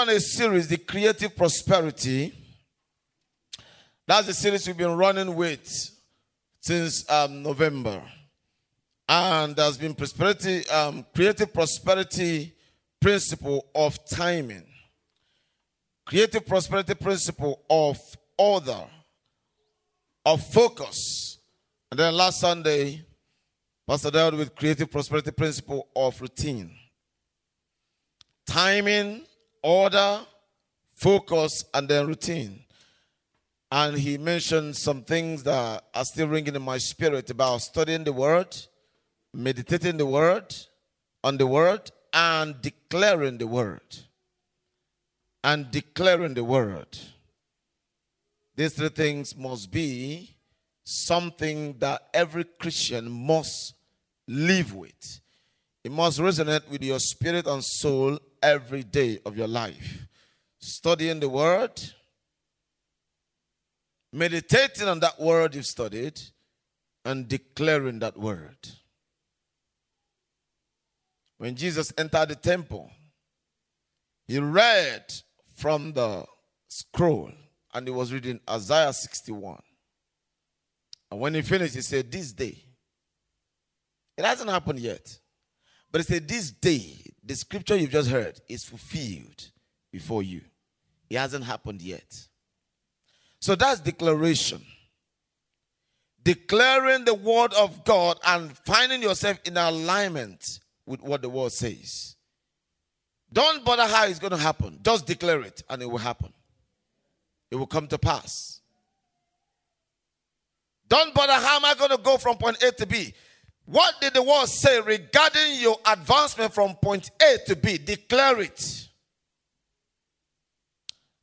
on a series, The Creative Prosperity. That's the series we've been running with since um, November. And there's been prosperity, um, creative prosperity principle of timing, creative prosperity principle of order, of focus. And then last Sunday, Pastor dealt with creative prosperity principle of routine. Timing, order, focus, and then routine. And he mentioned some things that are still ringing in my spirit about studying the word, meditating the word, on the word, and declaring the word. And declaring the word. These three things must be something that every Christian must live with. It must resonate with your spirit and soul every day of your life. Studying the word, meditating on that word you've studied, and declaring that word. When Jesus entered the temple, he read from the scroll and he was reading Isaiah 61. And when he finished, he said, This day, it hasn't happened yet, but he said, This day, the scripture you've just heard is fulfilled before you. It hasn't happened yet. So that's declaration. Declaring the word of God and finding yourself in alignment with what the word says. Don't bother how it's going to happen. Just declare it and it will happen. It will come to pass. Don't bother how am I going to go from point A to B. What did the word say regarding your advancement from point A to B? Declare it.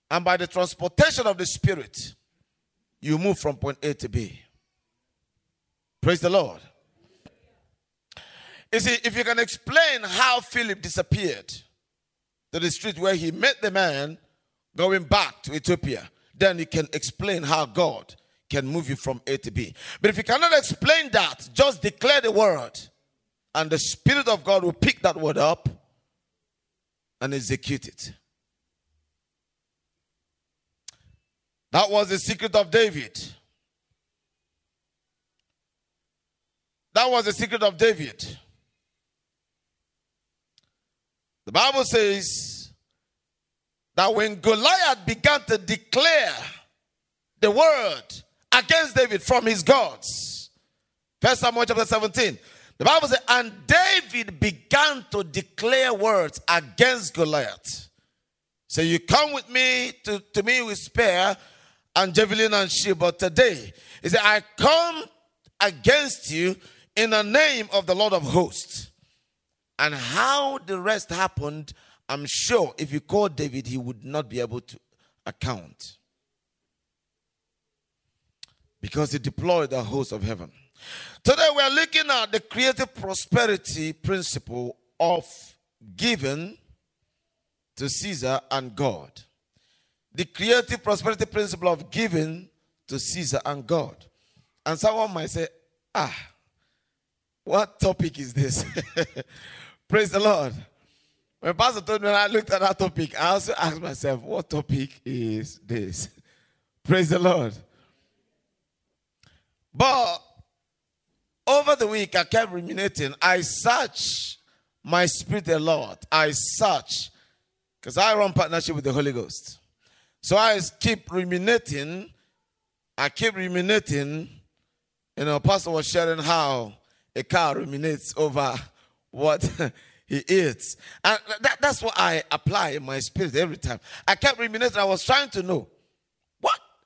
And by the transportation of the Spirit, you move from point A to B. Praise the Lord. You see, if you can explain how Philip disappeared to the street where he met the man going back to Ethiopia, then you can explain how God can move you from A to B. But if you cannot explain that, just declare the word, and the Spirit of God will pick that word up and execute it. That was the secret of David. That was the secret of David. The Bible says that when Goliath began to declare the word against David from his gods, First Samuel chapter 17, the Bible says, and David began to declare words against Goliath. So you come with me to, to me with spear and javelin and shield, but today he said, I come against you in the name of the Lord of hosts. And how the rest happened, I'm sure if you call David, he would not be able to account. Because he deployed the host of heaven. Today we're looking at the creative prosperity principle of giving to Caesar and God. The creative prosperity principle of giving to Caesar and God. And someone might say, ah, what topic is this? Praise the Lord. When Pastor told me, I looked at that topic, I also asked myself, what topic is this? Praise the Lord. But over the week, I kept ruminating. I search my spirit a lot. I search because I run partnership with the Holy Ghost. So I keep ruminating. I keep ruminating. You know, Pastor was sharing how a cow ruminates over what he eats. And that, that's what I apply in my spirit every time. I kept ruminating. I was trying to know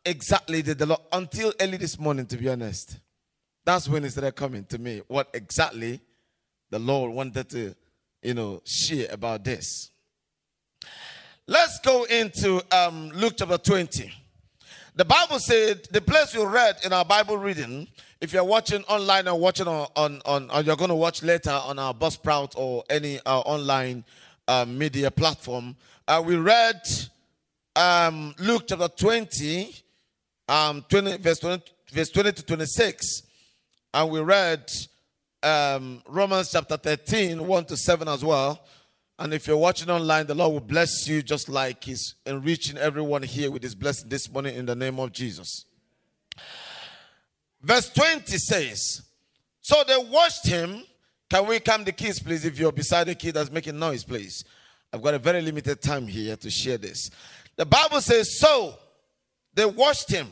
exactly did the Lord, until early this morning, to be honest. That's when it started coming to me. What exactly the Lord wanted to, you know, share about this. Let's go into um, Luke chapter 20. The Bible said, the place we read in our Bible reading, if you're watching online or watching on, on, on or you're going to watch later on our Buzzsprout or any uh, online uh, media platform, uh, we read um, Luke chapter 20, um, 20, verse 20, verse 20 to 26. And we read um, Romans chapter 13, 1 to 7 as well. And if you're watching online, the Lord will bless you just like He's enriching everyone here with His blessing this morning in the name of Jesus. Verse 20 says, So they watched him. Can we come the keys, please? If you're beside a kid that's making noise, please. I've got a very limited time here to share this. The Bible says, So they watched him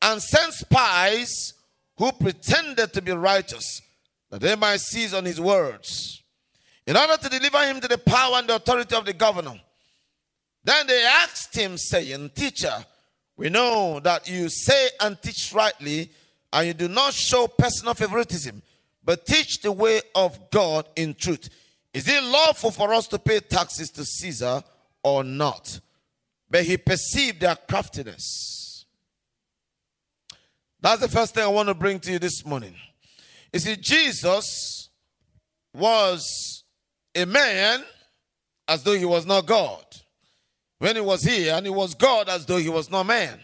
and sent spies who pretended to be righteous, that they might seize on his words, in order to deliver him to the power and the authority of the governor. Then they asked him, saying, Teacher, we know that you say and teach rightly, and you do not show personal favoritism, but teach the way of God in truth. Is it lawful for us to pay taxes to Caesar or not? But he perceived their craftiness. That's the first thing I want to bring to you this morning. You see, Jesus was a man as though he was not God. When he was here, and he was God as though he was not man.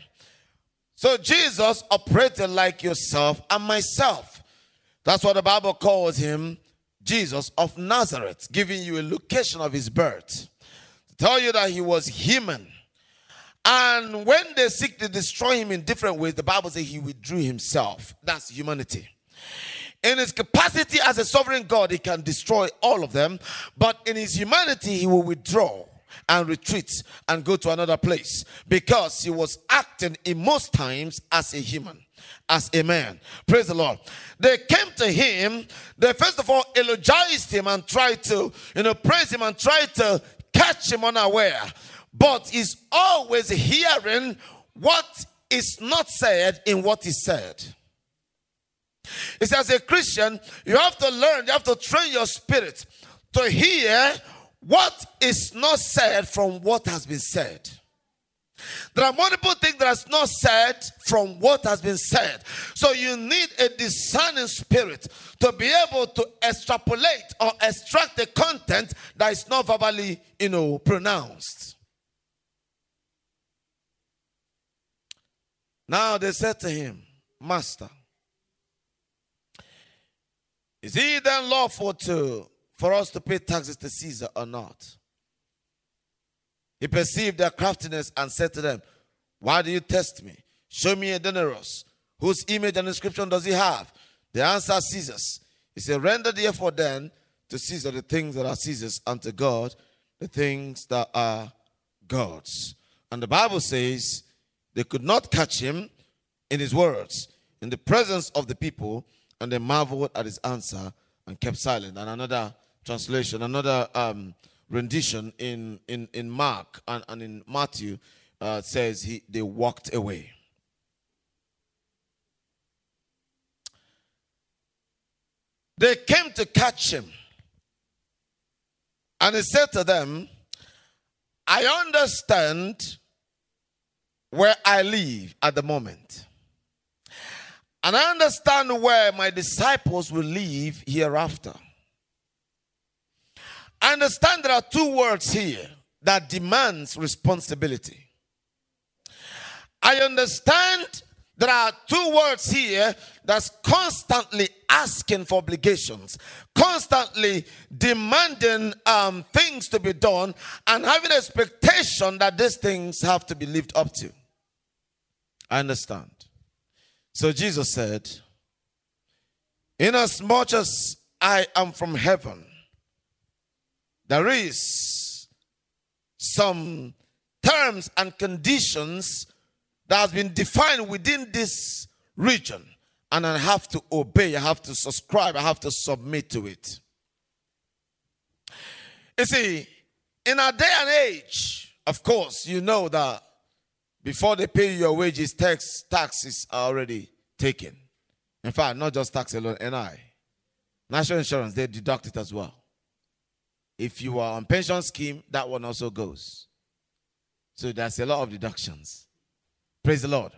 So Jesus operated like yourself and myself. That's what the Bible calls him Jesus of Nazareth, giving you a location of his birth. To tell you that he was human. And when they seek to destroy him in different ways, the Bible says he withdrew himself. That's humanity. In his capacity as a sovereign God, he can destroy all of them, but in his humanity, he will withdraw and retreat and go to another place because he was acting in most times as a human as a man. Praise the Lord. They came to him, they first of all eulogized him and tried to, you know, praise him and tried to catch him unaware. But is always hearing what is not said in what is said. It's as a Christian, you have to learn, you have to train your spirit to hear what is not said from what has been said. There are multiple things that is not said from what has been said. So you need a discerning spirit to be able to extrapolate or extract the content that is not verbally, you know, pronounced. Now they said to him, Master, is it then lawful to for us to pay taxes to Caesar or not? He perceived their craftiness and said to them, Why do you test me? Show me a denarius. Whose image and inscription does he have? The answer Caesar's. He said, Render therefore then to Caesar the things that are Caesar's, and to God the things that are God's. And the Bible says they could not catch him in his words in the presence of the people, and they marveled at his answer and kept silent. And another translation, another um, rendition in, in, in Mark and, and in Matthew uh, says he, they walked away. They came to catch him. And he said to them, I understand where I live at the moment. And I understand where my disciples will live hereafter. I understand there are two words here that demands responsibility. I understand there are two words here that's constantly asking for obligations, constantly demanding um, things to be done, and having expectation that these things have to be lived up to. I understand. So Jesus said, Inasmuch as I am from heaven, there is some terms and conditions that has been defined within this region and I have to obey, I have to subscribe, I have to submit to it. You see, in our day and age, of course, you know that before they pay you your wages, tax taxes are already taken. In fact, not just tax alone, NI. National insurance, they deduct it as well. If you are on pension scheme, that one also goes. So there's a lot of deductions. Praise the Lord.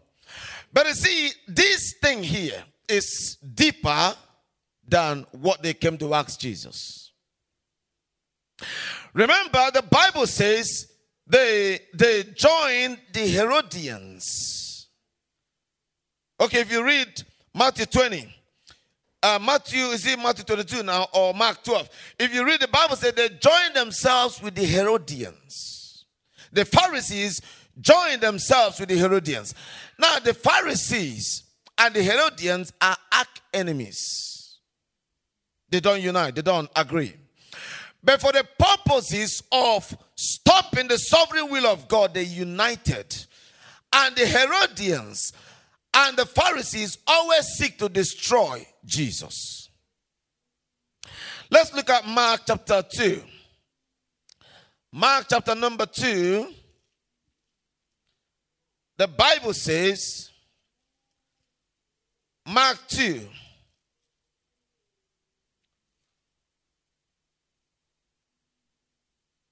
But you see, this thing here is deeper than what they came to ask Jesus. Remember, the Bible says they they joined the Herodians. Okay, if you read Matthew 20, uh, Matthew, is it Matthew 22 now or Mark 12? If you read the Bible, said they joined themselves with the Herodians. The Pharisees joined themselves with the Herodians. Now, the Pharisees and the Herodians are arch enemies. They don't unite, they don't agree. But for the purposes of stopping the sovereign will of God, they united. And the Herodians and the Pharisees always seek to destroy Jesus. Let's look at Mark chapter 2. Mark chapter number 2. The Bible says, Mark 2.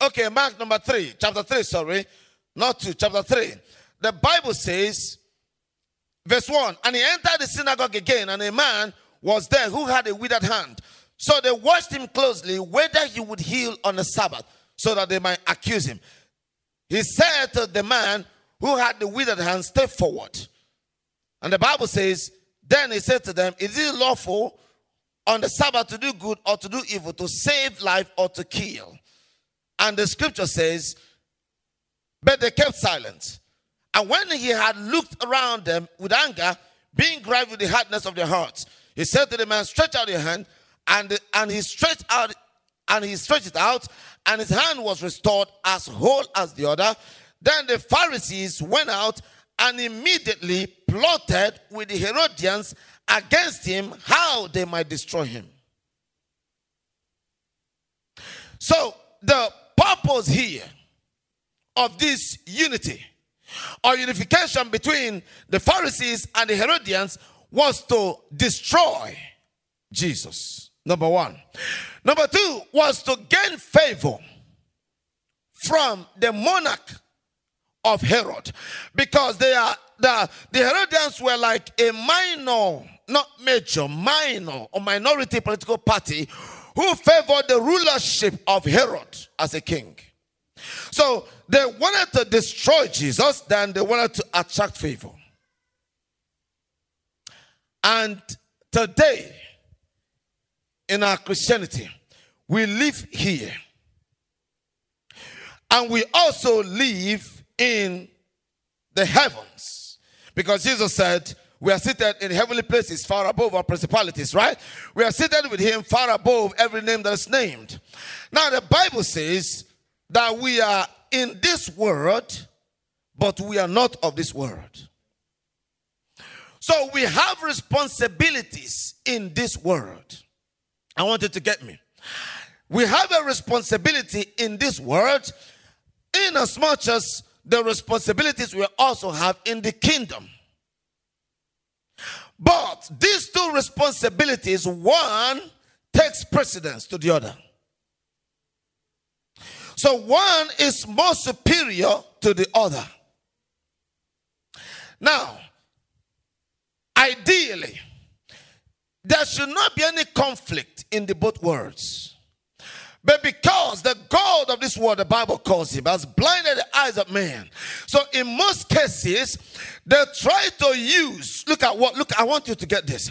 Okay, Mark number 3, chapter 3, sorry, not 2, chapter 3. The Bible says, verse 1 And he entered the synagogue again, and a man was there who had a withered hand. So they watched him closely whether he would heal on the Sabbath, so that they might accuse him. He said to the man who had the withered hand, Step forward. And the Bible says, Then he said to them, Is it lawful on the Sabbath to do good or to do evil, to save life or to kill? And the scripture says, But they kept silent. And when he had looked around them with anger, being grieved with the hardness of their hearts, he said to the man, Stretch out your hand. And, and he stretched out, and he stretched it out, and his hand was restored as whole as the other. Then the Pharisees went out and immediately plotted with the Herodians against him how they might destroy him. So the purpose here of this unity or unification between the Pharisees and the Herodians was to destroy Jesus. Number one. Number two was to gain favor from the monarch of Herod because they are the, the Herodians were like a minor, not major, minor or minority political party who favored the rulership of Herod as a king. So they wanted to destroy Jesus, then they wanted to attract favor. And today, in our Christianity, we live here. And we also live in the heavens. Because Jesus said, we are seated in heavenly places far above our principalities, right? We are seated with him far above every name that is named. Now, the Bible says that we are in this world, but we are not of this world. So we have responsibilities in this world. I want you to get me. We have a responsibility in this world, in as much as the responsibilities we also have in the kingdom. But these two responsibilities, one takes precedence to the other. So one is more superior to the other. Now, ideally, there should not be any conflict in the both worlds. But because the God of this world, the Bible calls him, has blinded eyes of man. So in most cases, they try to use, look at what, look, I want you to get this.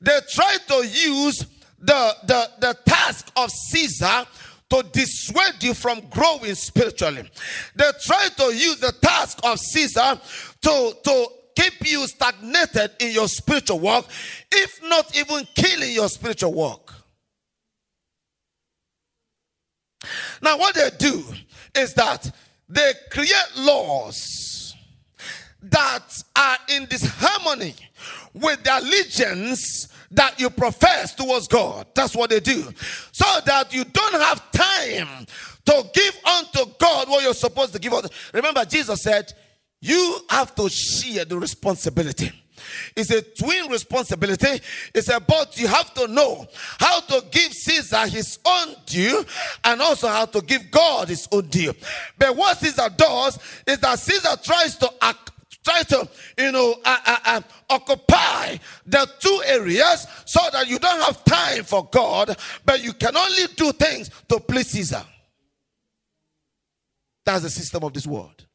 They try to use the, the, the task of Caesar to dissuade you from growing spiritually. They try to use the task of Caesar to, to keep you stagnated in your spiritual walk, if not even killing your spiritual walk. Now, what they do is that they create laws that are in disharmony with the allegiance that you profess towards God. That's what they do. So that you don't have time to give unto God what you're supposed to give. Unto. Remember, Jesus said, You have to share the responsibility. It's a twin responsibility. It's about you have to know how to give Caesar his own due and also how to give God his own due. But what Caesar does is that Caesar tries to act try to, you know, uh, uh, uh, occupy the two areas so that you don't have time for God, but you can only do things to please Caesar. That's the system of this world.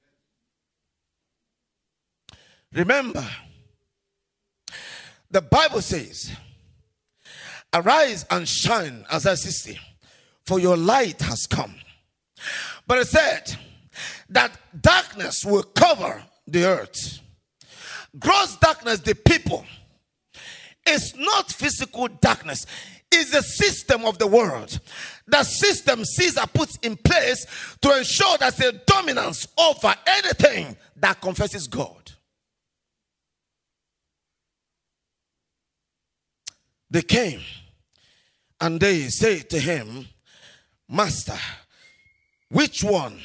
Remember, the Bible says Arise and shine, Isaiah 60, for your light has come. But it said that darkness will cover the earth. Gross darkness, the people. It's not physical darkness, it's the system of the world. The system Caesar puts in place to ensure there's a dominance over anything that confesses God. They came and they say to him, Master, which one?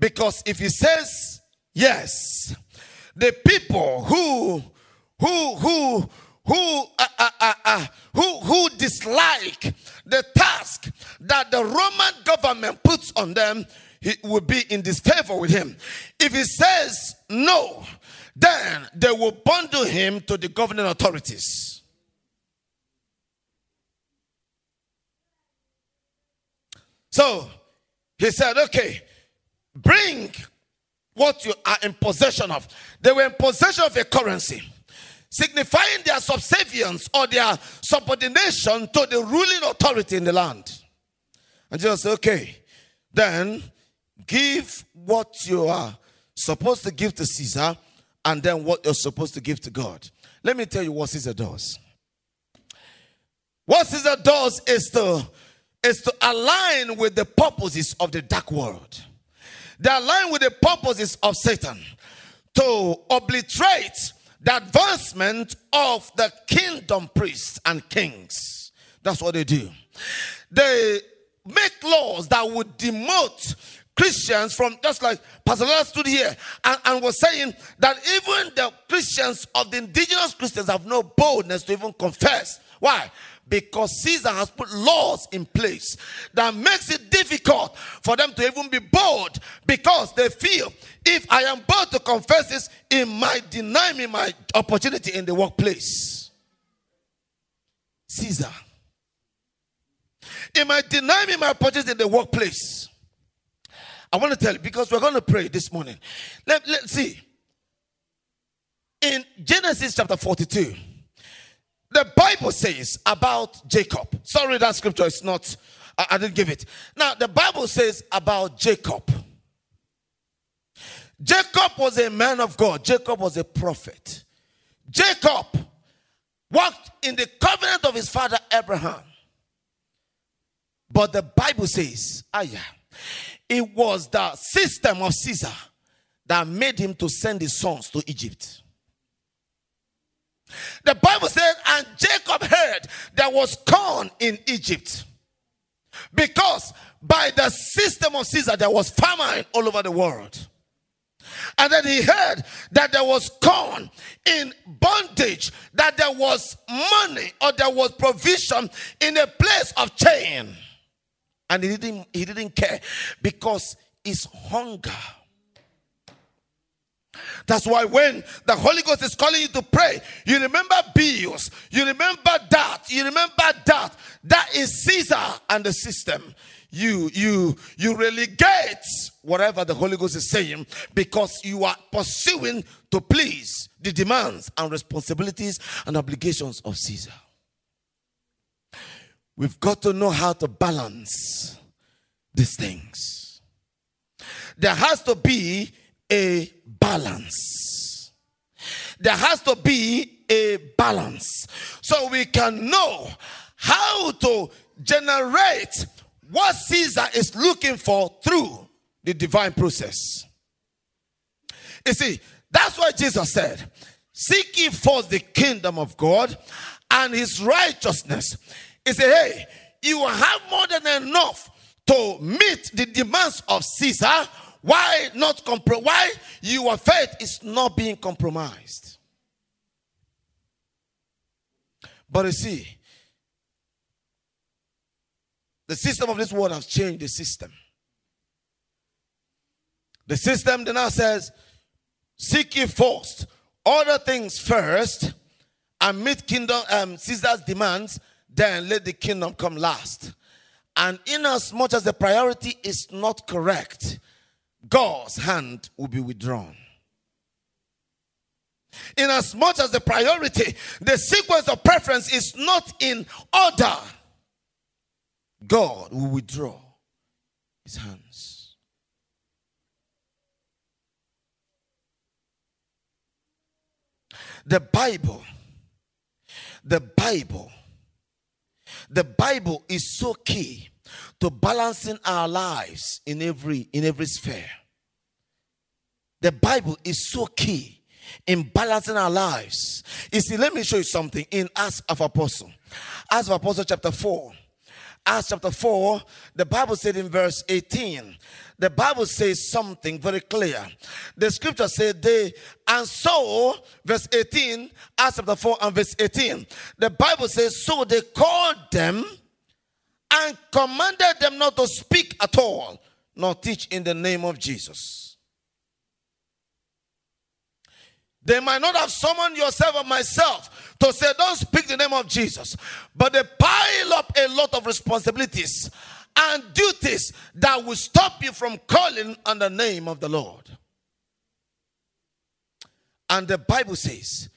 Because if he says yes, the people who who who who uh, uh, uh, uh, who who dislike the task that the Roman government puts on them, he will be in disfavor with him. If he says no, then they will bundle him to the governing authorities. So he said, Okay, bring what you are in possession of. They were in possession of a currency, signifying their subservience or their subordination to the ruling authority in the land. And Jesus said, Okay, then give what you are supposed to give to Caesar and then what you're supposed to give to God. Let me tell you what Caesar does. What Caesar does is to is to align with the purposes of the dark world. They align with the purposes of Satan to obliterate the advancement of the kingdom priests and kings. That's what they do. They make laws that would demote Christians from just like Pastor Lara stood here and, and, was saying that even the Christians of the indigenous Christians have no boldness to even confess. Why? Because Caesar has put laws in place that makes it difficult for them to even be bold because they feel if I am bold to confess this, it might deny me my opportunity in the workplace. Caesar. It might deny me my opportunity in the workplace. I want to tell you because we're going to pray this morning. Let, let's see. In Genesis chapter 42, the Bible says about Jacob. Sorry, that scripture is not, I, I didn't give it. Now, the Bible says about Jacob. Jacob was a man of God, Jacob was a prophet. Jacob walked in the covenant of his father Abraham. But the Bible says, ah, yeah, it was the system of Caesar that made him to send his sons to Egypt. The Bible says, and Jacob heard there was corn in Egypt. Because by the system of Caesar, there was famine all over the world. And then he heard that there was corn in bondage, that there was money or there was provision in a place of chain. And he didn't, he didn't care because his hunger that's why when the Holy Ghost is calling you to pray, you remember bills, you remember that, you remember that. That is Caesar and the system. You you you relegate whatever the Holy Ghost is saying because you are pursuing to please the demands and responsibilities and obligations of Caesar. We've got to know how to balance these things. There has to be a balance. There has to be a balance. So we can know how to generate what Caesar is looking for through the divine process. You see, that's why Jesus said, Seek ye first the kingdom of God and his righteousness. He said, Hey, you have more than enough to meet the demands of Caesar why not compro- why your faith is not being compromised? But you see, the system of this world has changed the system. The system then now says, seek ye first, other things first, and meet kingdom um, Caesar's demands, then let the kingdom come last. And in as much as the priority is not correct, God's hand will be withdrawn. in as much as the priority, the sequence of preference is not in order, God will withdraw his hands. The Bible, the Bible, the Bible is so key to balancing our lives in every in every sphere. The Bible is so key in balancing our lives. You see, let me show you something in Acts of Apostle. Acts of Apostle chapter 4. Acts chapter 4, the Bible said in verse 18, the Bible says something very clear. The scripture said they, and so, verse 18, Acts chapter 4 and verse 18, the Bible says, so they called them and commanded them not to speak at all, nor teach in the name of Jesus. They might not have summoned yourself or myself to say, Don't speak the name of Jesus. But they pile up a lot of responsibilities and duties that will stop you from calling on the name of the Lord. And the Bible says,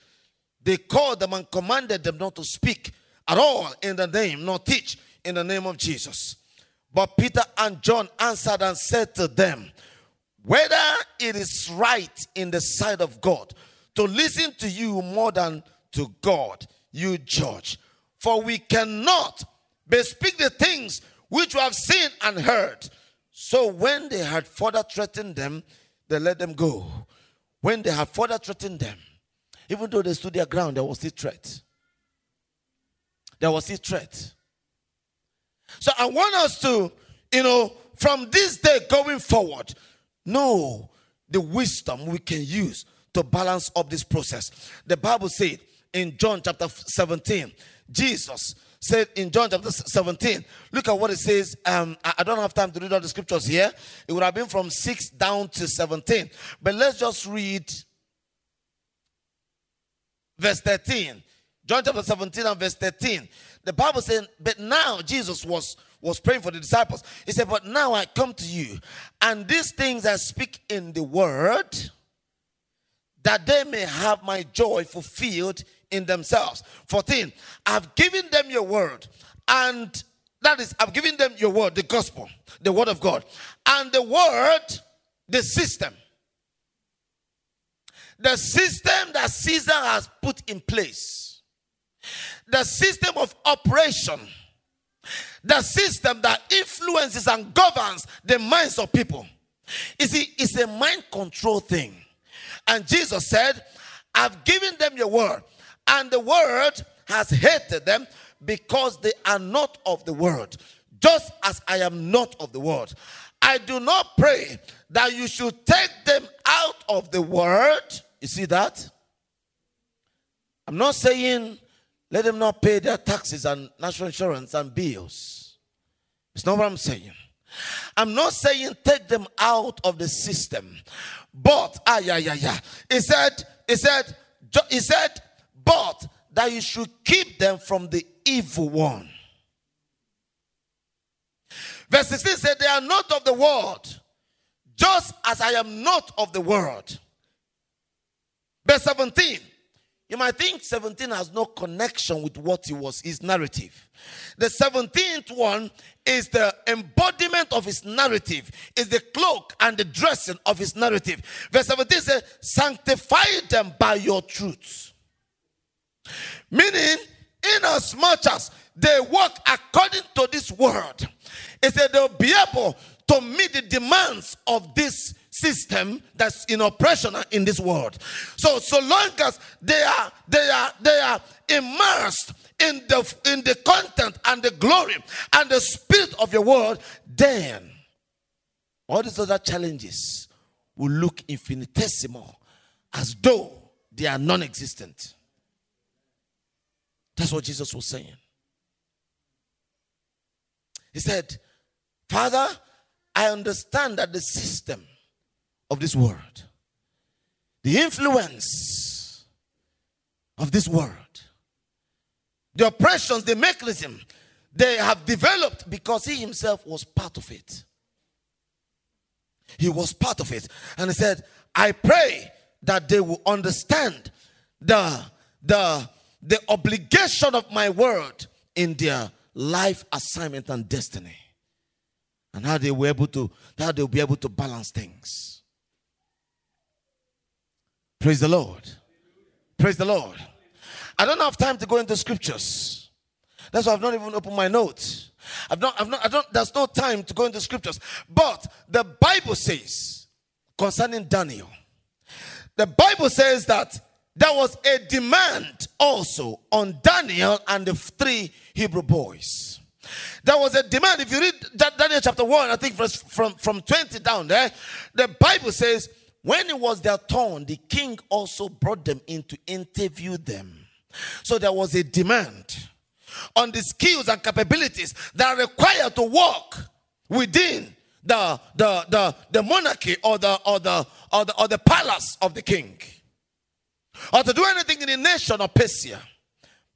they called them and commanded them not to speak at all in the name, nor teach in the name of Jesus. But Peter and John answered and said to them, Whether it is right in the sight of God to listen to you more than to God, you judge. For we cannot bespeak the things which we have seen and heard. So when they had further threatened them, they let them go. When they had further threatened them, even though they stood their ground, there was still threat. There was still threat. So I want us to, you know, from this day going forward, know the wisdom we can use to balance up this process. The Bible said in John chapter 17, Jesus said in John chapter 17, look at what it says. Um, I don't have time to read all the scriptures here. It would have been from 6 down to 17. But let's just read verse 13. John chapter 17 and verse 13. The Bible says, but now Jesus was was praying for the disciples. He said, But now I come to you, and these things I speak in the word that they may have my joy fulfilled in themselves. 14, I've given them your word, and that is, I've given them your word, the gospel, the word of God, and the word, the system. The system that Caesar has put in place, the system of operation, the system that influences and governs the minds of people. You see, it's a mind control thing. And Jesus said, I've given them your word, and the word has hated them because they are not of the world, just as I am not of the world. I do not pray that you should take them out of the world. You see that? I'm not saying let them not pay their taxes and national insurance and bills. It's not what I'm saying. I'm not saying take them out of the system. But, ah, yeah, yeah, yeah. He said, he said, he said, but that you should keep them from the evil one. Verse 16 said, They are not of the world, just as I am not of the world. Verse 17, you might think 17 has no connection with what he was, his narrative. The 17th one is the embodiment of his narrative, is the cloak and the dressing of his narrative. Verse 17 says, Sanctify them by your truth. Meaning, in as they work according to this word, it said they'll be able to meet the demands of this system that's in oppression in this world. So so long as they are they are they are immersed in the in the content and the glory and the spirit of your word, then all these other challenges will look infinitesimal as though they are non-existent. That's what Jesus was saying. He said, Father, I understand that the system of this world, the influence of this world, the oppressions, the mechanism they have developed because he himself was part of it. He was part of it. And he said, I pray that they will understand the, the, the obligation of my word in their life assignment and destiny. And how they were able to, how they'll be able to balance things. Praise the Lord. Praise the Lord. I don't have time to go into scriptures. That's why I've not even opened my notes. I've not, I've not, I don't, there's no time to go into scriptures. But the Bible says concerning Daniel, the Bible says that there was a demand also on Daniel and the three Hebrew boys. There was a demand. If you read Daniel chapter 1, I think from, from 20 down there, the Bible says, when it was their turn, the king also brought them in to interview them. So there was a demand on the skills and capabilities that are required to work within the, the, the, the monarchy or the, or, the, or, the, or the palace of the king or to do anything in the nation of Persia.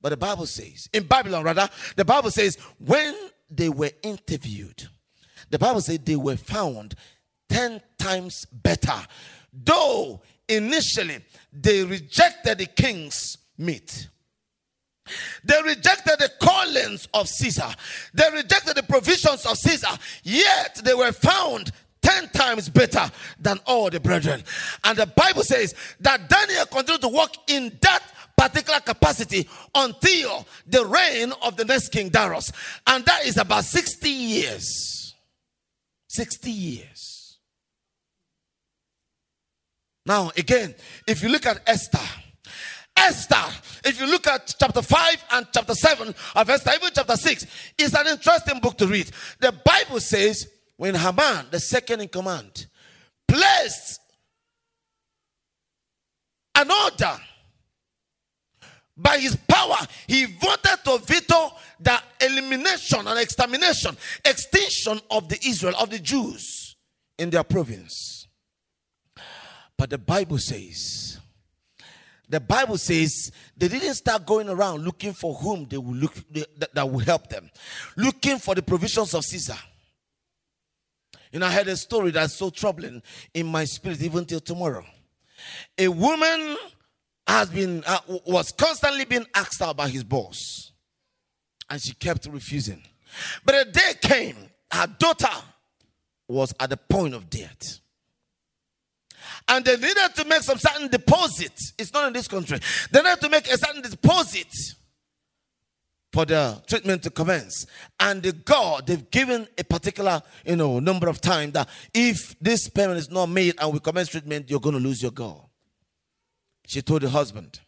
But the Bible says, in Babylon rather, the Bible says, when they were interviewed, the Bible says they were found 10 times better. Though initially they rejected the king's meat. They rejected the callings of Caesar. They rejected the provisions of Caesar. Yet they were found 10 times better than all the brethren. And the Bible says that Daniel continued to walk in that particular capacity until the reign of the next king Darius. And that is about 60 years. 60 years. Now, again, if you look at Esther, Esther, if you look at chapter 5 and chapter 7 of Esther, even chapter 6, is an interesting book to read. The Bible says when Haman, the second in command, placed an order by his power, he voted to veto the elimination and extermination, extinction of the Israel, of the Jews in their province. But the Bible says the Bible says they didn't start going around looking for whom they will look that, that will help them, looking for the provisions of Caesar. You know, I heard a story that's so troubling in my spirit even till tomorrow. A woman has been uh, was constantly being asked out by his boss, and she kept refusing. But a day came, her daughter was at the point of death and they needed to make some certain deposit. It's not in this country. They needed to make a certain deposit for the treatment to commence. And the God, they've given a particular, you know, number of time that if this payment is not made and we commence treatment, you're going to lose your girl. She told the husband.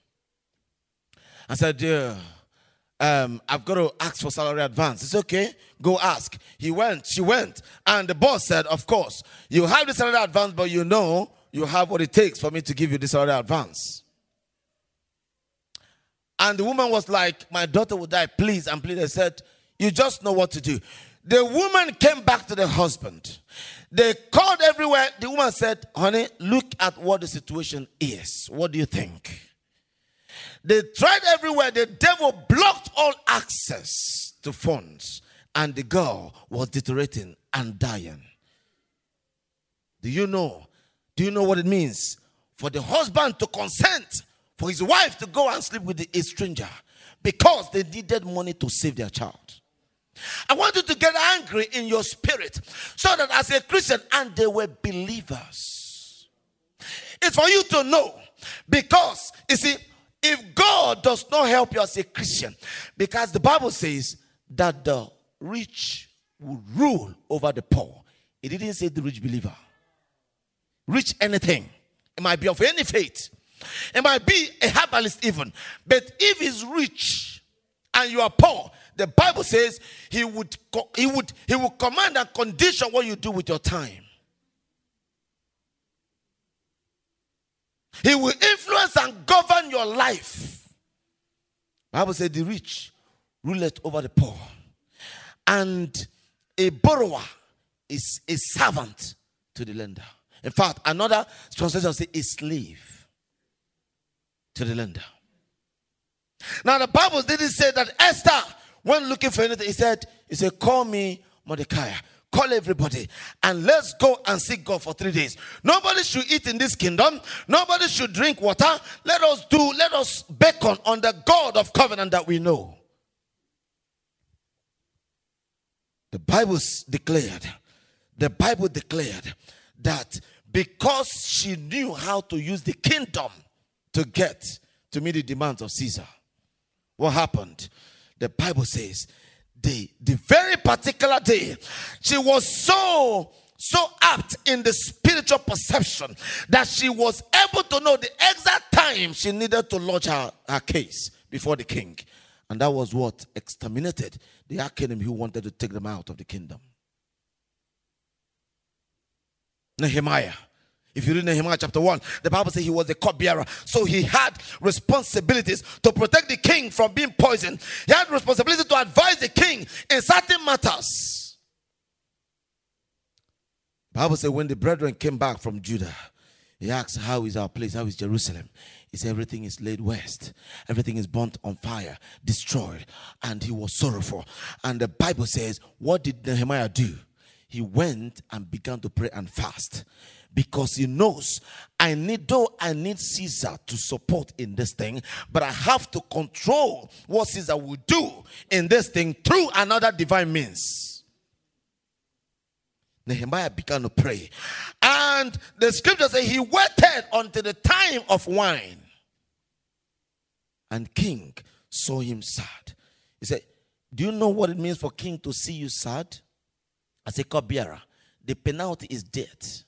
I said, dear, um, I've got to ask for salary advance. It's okay. Go ask. He went. She went. And the boss said, of course, you have the salary advance, but you know you have what it takes for me to give you this other advance. And the woman was like, My daughter will die, please. And please, I said, You just know what to do. The woman came back to the husband. They called everywhere. The woman said, Honey, look at what the situation is. What do you think? They tried everywhere. The devil blocked all access to funds. And the girl was deteriorating and dying. Do you know do you know what it means? For the husband to consent for his wife to go and sleep with a stranger because they needed money to save their child. I want you to get angry in your spirit so that as a Christian, and they were believers. It's for you to know because you see, if God does not help you as a Christian, because the Bible says that the rich will rule over the poor, it didn't say the rich believer reach anything. It might be of any faith. It might be a herbalist even. But if he's rich and you are poor, the Bible says he would he would he will command and condition what you do with your time. He will influence and govern your life. Bible says the rich ruleth over the poor. And a borrower is a servant to the lender. In fact, another translation says a slave to the lender. Now the Bible didn't say that Esther went looking for anything. He said, He said, Call me Mordecai. call everybody and let's go and seek God for three days. Nobody should eat in this kingdom. Nobody should drink water. Let us do, let us beckon on the God of covenant that we know. The Bible declared, the Bible declared that because she knew how to use the kingdom to get to meet the demands of Caesar, what happened? The Bible says the, the very particular day, she was so so apt in the spiritual perception that she was able to know the exact time she needed to lodge her, her case before the king. And that was what exterminated the archenemy who wanted to take them out of the kingdom. Nehemiah. If you read Nehemiah chapter 1, the Bible says he was a cupbearer. So he had responsibilities to protect the king from being poisoned. He had responsibility to advise the king in certain matters. The Bible says when the brethren came back from Judah, he asked, How is our place? How is Jerusalem? He said, Everything is laid waste. Everything is burnt on fire, destroyed. And he was sorrowful. And the Bible says, What did Nehemiah do? He went and began to pray and fast because he knows I need, though I need Caesar to support in this thing, but I have to control what Caesar will do in this thing through another divine means. Nehemiah began to pray. And the scripture says he waited until the time of wine. And king saw him sad. He said, Do you know what it means for king to see you sad? As a cupbearer, the penalty is death.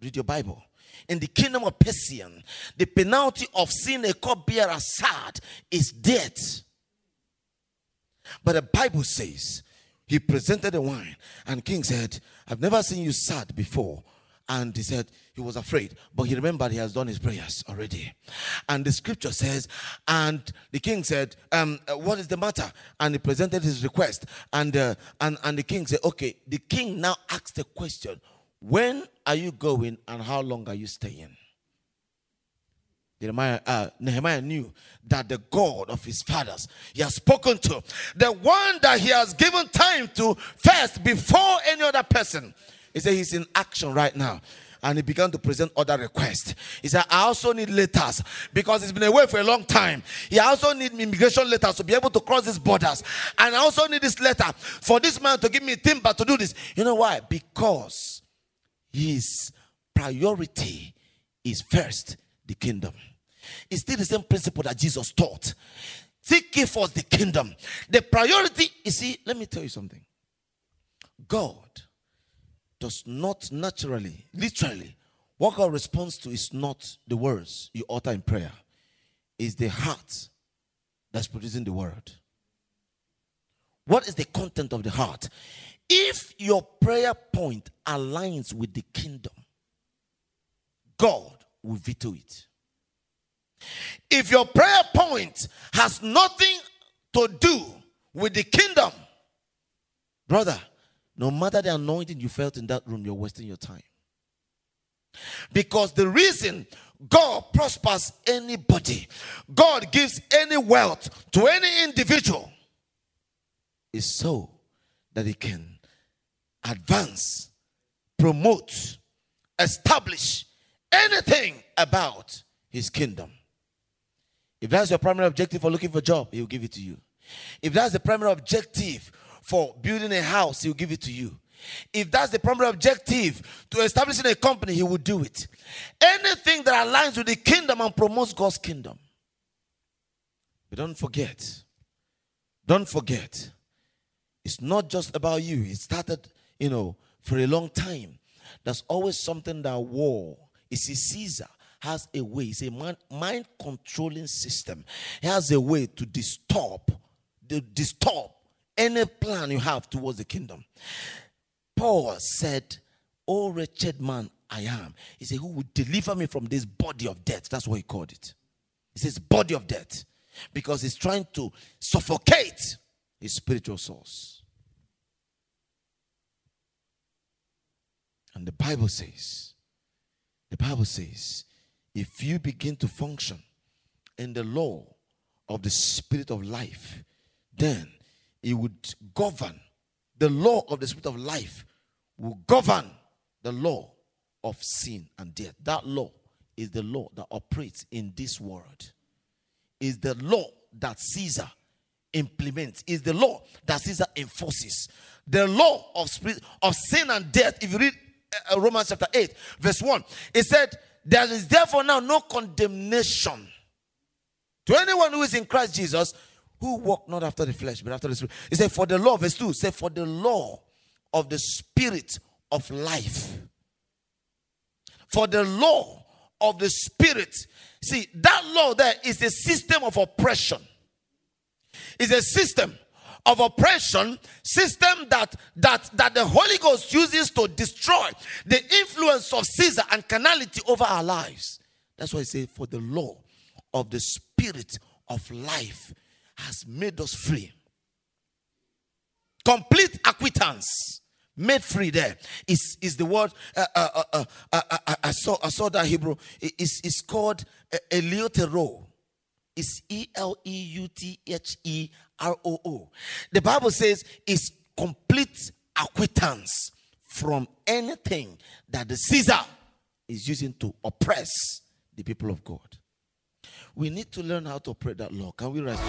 Read your Bible. In the kingdom of Persian, the penalty of seeing a cupbearer sad is death. But the Bible says he presented the wine, and king said, I've never seen you sad before. And he said he was afraid, but he remembered he has done his prayers already. And the scripture says, and the king said, um, uh, What is the matter? And he presented his request. And, uh, and, and the king said, Okay. The king now asked the question, When are you going and how long are you staying? Uh, Nehemiah knew that the God of his fathers he has spoken to, the one that he has given time to first before any other person. He said he's in action right now. And he began to present other requests. He said, I also need letters because he's been away for a long time. He also need immigration letters to be able to cross these borders. And I also need this letter for this man to give me timber to do this. You know why? Because his priority is first the kingdom. It's still the same principle that Jesus taught. Seek ye first the kingdom. The priority, you see, let me tell you something. God does not naturally, literally, what God responds to is not the words you utter in prayer, it's the heart that's producing the word. What is the content of the heart? If your prayer point aligns with the kingdom, God will veto it. If your prayer point has nothing to do with the kingdom, brother, no matter the anointing you felt in that room, you're wasting your time. Because the reason God prospers anybody, God gives any wealth to any individual, is so that He can advance, promote, establish anything about His kingdom. If that's your primary objective for looking for a job, he'll give it to you. If that's the primary objective for building a house, he'll give it to you. If that's the primary objective to establishing a company, he will do it. Anything that aligns with the kingdom and promotes God's kingdom. But don't forget, don't forget, it's not just about you. It started, you know, for a long time. There's always something that war. It's a Caesar has a way, it's a mind controlling system. He has a way to disturb, to disturb any plan you have towards the kingdom. Paul said, Oh, wretched man I am. He said, Who will deliver me from this body of death? That's what he called it. He says, Body of death. Because he's trying to suffocate his spiritual source. And the Bible says, the Bible says, if you begin to function in the law of the spirit of life, then it would govern the law of the spirit of life will govern the law of sin and death. That law is the law that operates in this world. Is the law that Caesar implements. Is the law that Caesar enforces. The law of spirit of sin and death. If you read uh, Romans chapter 8, verse 1, it said, There is therefore now no condemnation to anyone who is in Christ Jesus, who walk not after the flesh, but after the spirit. He said, For the law, verse 2, say, For the law of the spirit of life. For the law of the spirit. See, that law there is a system of oppression. It's a system of oppression system that that that the holy ghost uses to destroy the influence of caesar and carnality over our lives that's why i say for the law of the spirit of life has made us free. Complete acquittance made free there is is the word uh, uh, uh, uh I, saw i saw that hebrew. It's, it's called eleuthero it's e-l-e-u-t-h-e-r-o-o the bible says it's complete acquittance from anything that the caesar is using to oppress the people of god we need to learn how to pray that, law. Can we rise?